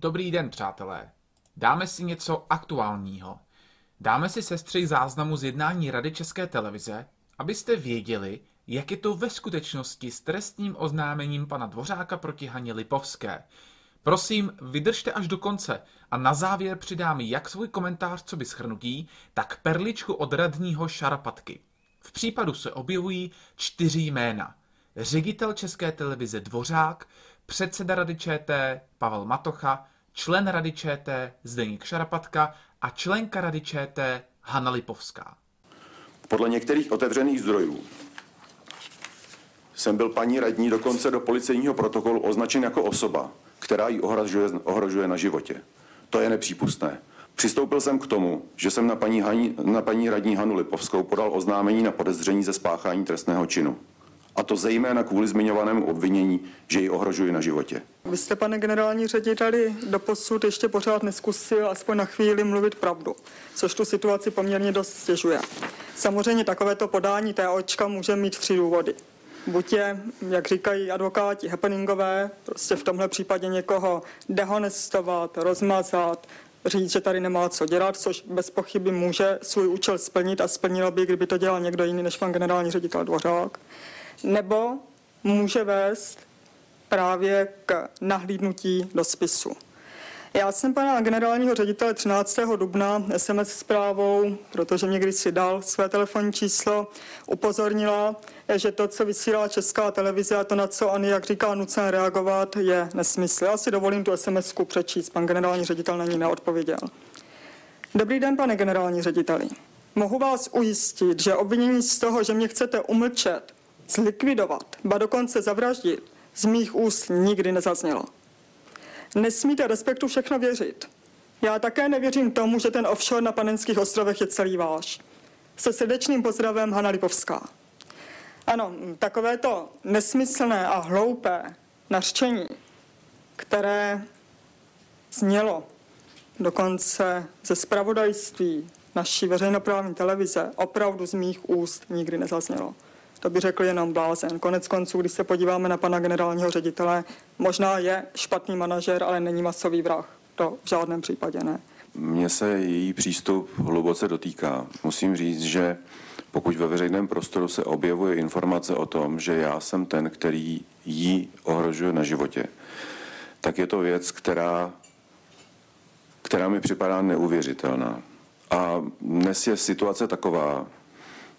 Dobrý den, přátelé. Dáme si něco aktuálního. Dáme si sestřih záznamu z jednání Rady České televize, abyste věděli, jak je to ve skutečnosti s trestním oznámením pana Dvořáka proti Haně Lipovské. Prosím, vydržte až do konce a na závěr přidám jak svůj komentář co by schrnutí, tak perličku od radního Šarapatky. V případu se objevují čtyři jména. Ředitel České televize Dvořák, předseda Rady ČT Pavel Matocha, člen Rady ČT Zdeněk Šarapatka a členka Rady ČT Hanna Lipovská. Podle některých otevřených zdrojů jsem byl paní radní dokonce do policejního protokolu označen jako osoba, která ji ohrožuje, ohrožuje na životě. To je nepřípustné. Přistoupil jsem k tomu, že jsem na paní, Haní, na paní radní Hanu Lipovskou podal oznámení na podezření ze spáchání trestného činu. A to zejména kvůli zmiňovanému obvinění, že ji ohrožuje na životě. Vy jste, pane generální řediteli, doposud ještě pořád neskusil aspoň na chvíli mluvit pravdu, což tu situaci poměrně dost stěžuje. Samozřejmě takovéto podání té očka může mít tři důvody. Buď je, jak říkají advokáti, happeningové, prostě v tomhle případě někoho dehonestovat, rozmazat, říct, že tady nemá co dělat, což bez pochyby může svůj účel splnit a splnilo by, kdyby to dělal někdo jiný než pan generální ředitel Dvořák. Nebo může vést právě k nahlídnutí do spisu. Já jsem pana generálního ředitele 13. dubna SMS zprávou, protože mě když si dal své telefonní číslo, upozornila, že to, co vysílá Česká televize a to, na co ani, jak říká, nucen reagovat, je nesmysl. Já si dovolím tu sms přečíst. Pan generální ředitel na ní neodpověděl. Dobrý den, pane generální řediteli. Mohu vás ujistit, že obvinění z toho, že mě chcete umlčet, zlikvidovat, ba dokonce zavraždit, z mých úst nikdy nezaznělo. Nesmíte respektu všechno věřit. Já také nevěřím tomu, že ten offshore na Panenských ostrovech je celý váš. Se srdečným pozdravem Hanna Lipovská. Ano, takovéto nesmyslné a hloupé nařčení, které znělo dokonce ze spravodajství naší veřejnoprávní televize, opravdu z mých úst nikdy nezaznělo. To by řekl jenom blázen. Konec konců, když se podíváme na pana generálního ředitele, možná je špatný manažer, ale není masový vrah. To v žádném případě ne. Mně se její přístup hluboce dotýká. Musím říct, že pokud ve veřejném prostoru se objevuje informace o tom, že já jsem ten, který jí ohrožuje na životě, tak je to věc, která, která mi připadá neuvěřitelná. A dnes je situace taková,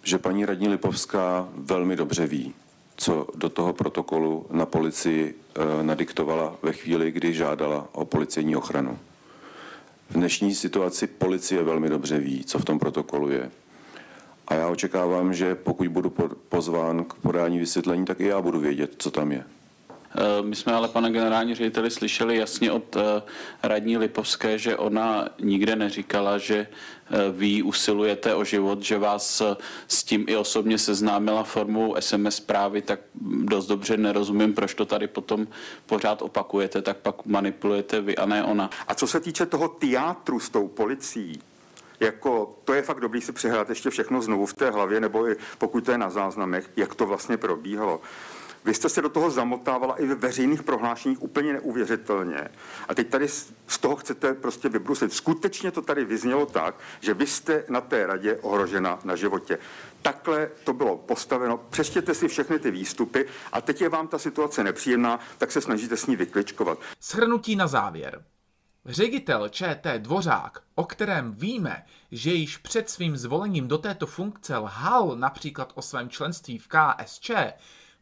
že paní radní Lipovská velmi dobře ví, co do toho protokolu na policii e, nadiktovala ve chvíli, kdy žádala o policejní ochranu. V dnešní situaci policie velmi dobře ví, co v tom protokolu je. A já očekávám, že pokud budu pozván k podání vysvětlení, tak i já budu vědět, co tam je. Eh, my jsme ale, pane generální řediteli, slyšeli jasně od eh, radní Lipovské, že ona nikde neříkala, že eh, vy usilujete o život, že vás s tím i osobně seznámila formou SMS zprávy, tak dost dobře nerozumím, proč to tady potom pořád opakujete, tak pak manipulujete vy a ne ona. A co se týče toho teátru s tou policií, jako to je fakt dobrý si přihrát ještě všechno znovu v té hlavě, nebo i pokud to je na záznamech, jak to vlastně probíhalo. Vy jste se do toho zamotávala i ve veřejných prohlášeních úplně neuvěřitelně. A teď tady z toho chcete prostě vybrusit. Skutečně to tady vyznělo tak, že vy jste na té radě ohrožena na životě. Takhle to bylo postaveno. Přečtěte si všechny ty výstupy a teď je vám ta situace nepříjemná, tak se snažíte s ní vykličkovat. Shrnutí na závěr. Ředitel ČT Dvořák, o kterém víme, že již před svým zvolením do této funkce lhal například o svém členství v KSČ,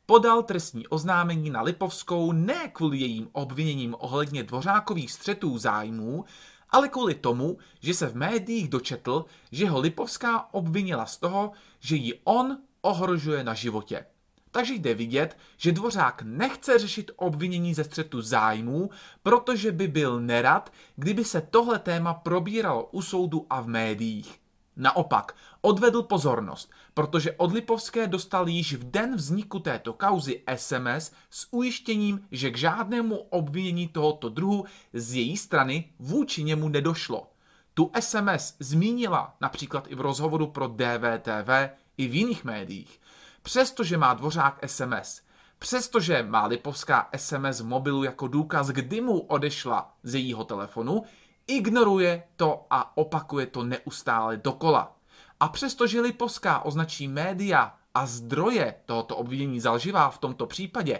podal trestní oznámení na Lipovskou ne kvůli jejím obviněním ohledně dvořákových střetů zájmů, ale kvůli tomu, že se v médiích dočetl, že ho Lipovská obvinila z toho, že ji on ohrožuje na životě. Takže jde vidět, že Dvořák nechce řešit obvinění ze střetu zájmů, protože by byl nerad, kdyby se tohle téma probíralo u soudu a v médiích. Naopak, odvedl pozornost, protože od Lipovské dostal již v den vzniku této kauzy SMS s ujištěním, že k žádnému obvinění tohoto druhu z její strany vůči němu nedošlo. Tu SMS zmínila například i v rozhovoru pro DVTV i v jiných médiích. Přestože má Dvořák SMS, Přestože má Lipovská SMS v mobilu jako důkaz, kdy mu odešla z jejího telefonu, ignoruje to a opakuje to neustále dokola. A přestože Lipovská označí média a zdroje tohoto obvinění za lživá v tomto případě,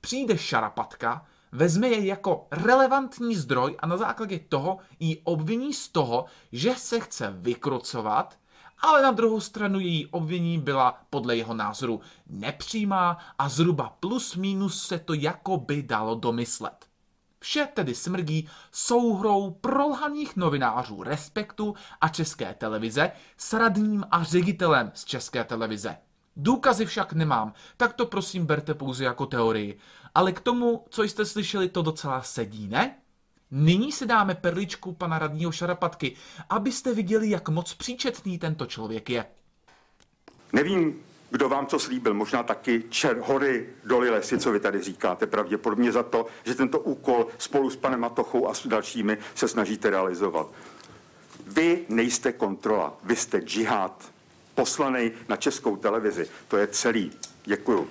přijde Šarapatka, vezme je jako relevantní zdroj a na základě toho jí obviní z toho, že se chce vykrucovat, ale na druhou stranu její obvinění byla podle jeho názoru nepřímá a zhruba plus minus se to jako by dalo domyslet. Vše tedy smrdí souhrou prolhaných novinářů Respektu a České televize s radním a ředitelem z České televize. Důkazy však nemám, tak to prosím berte pouze jako teorii. Ale k tomu, co jste slyšeli, to docela sedí, ne? Nyní si dáme perličku pana radního Šarapatky, abyste viděli, jak moc příčetný tento člověk je. Nevím, kdo vám co slíbil, možná taky čer, hory, doly, lesy, co vy tady říkáte, pravděpodobně za to, že tento úkol spolu s panem Matochou a s dalšími se snažíte realizovat. Vy nejste kontrola, vy jste džihad, poslanej na českou televizi. To je celý. Děkuju.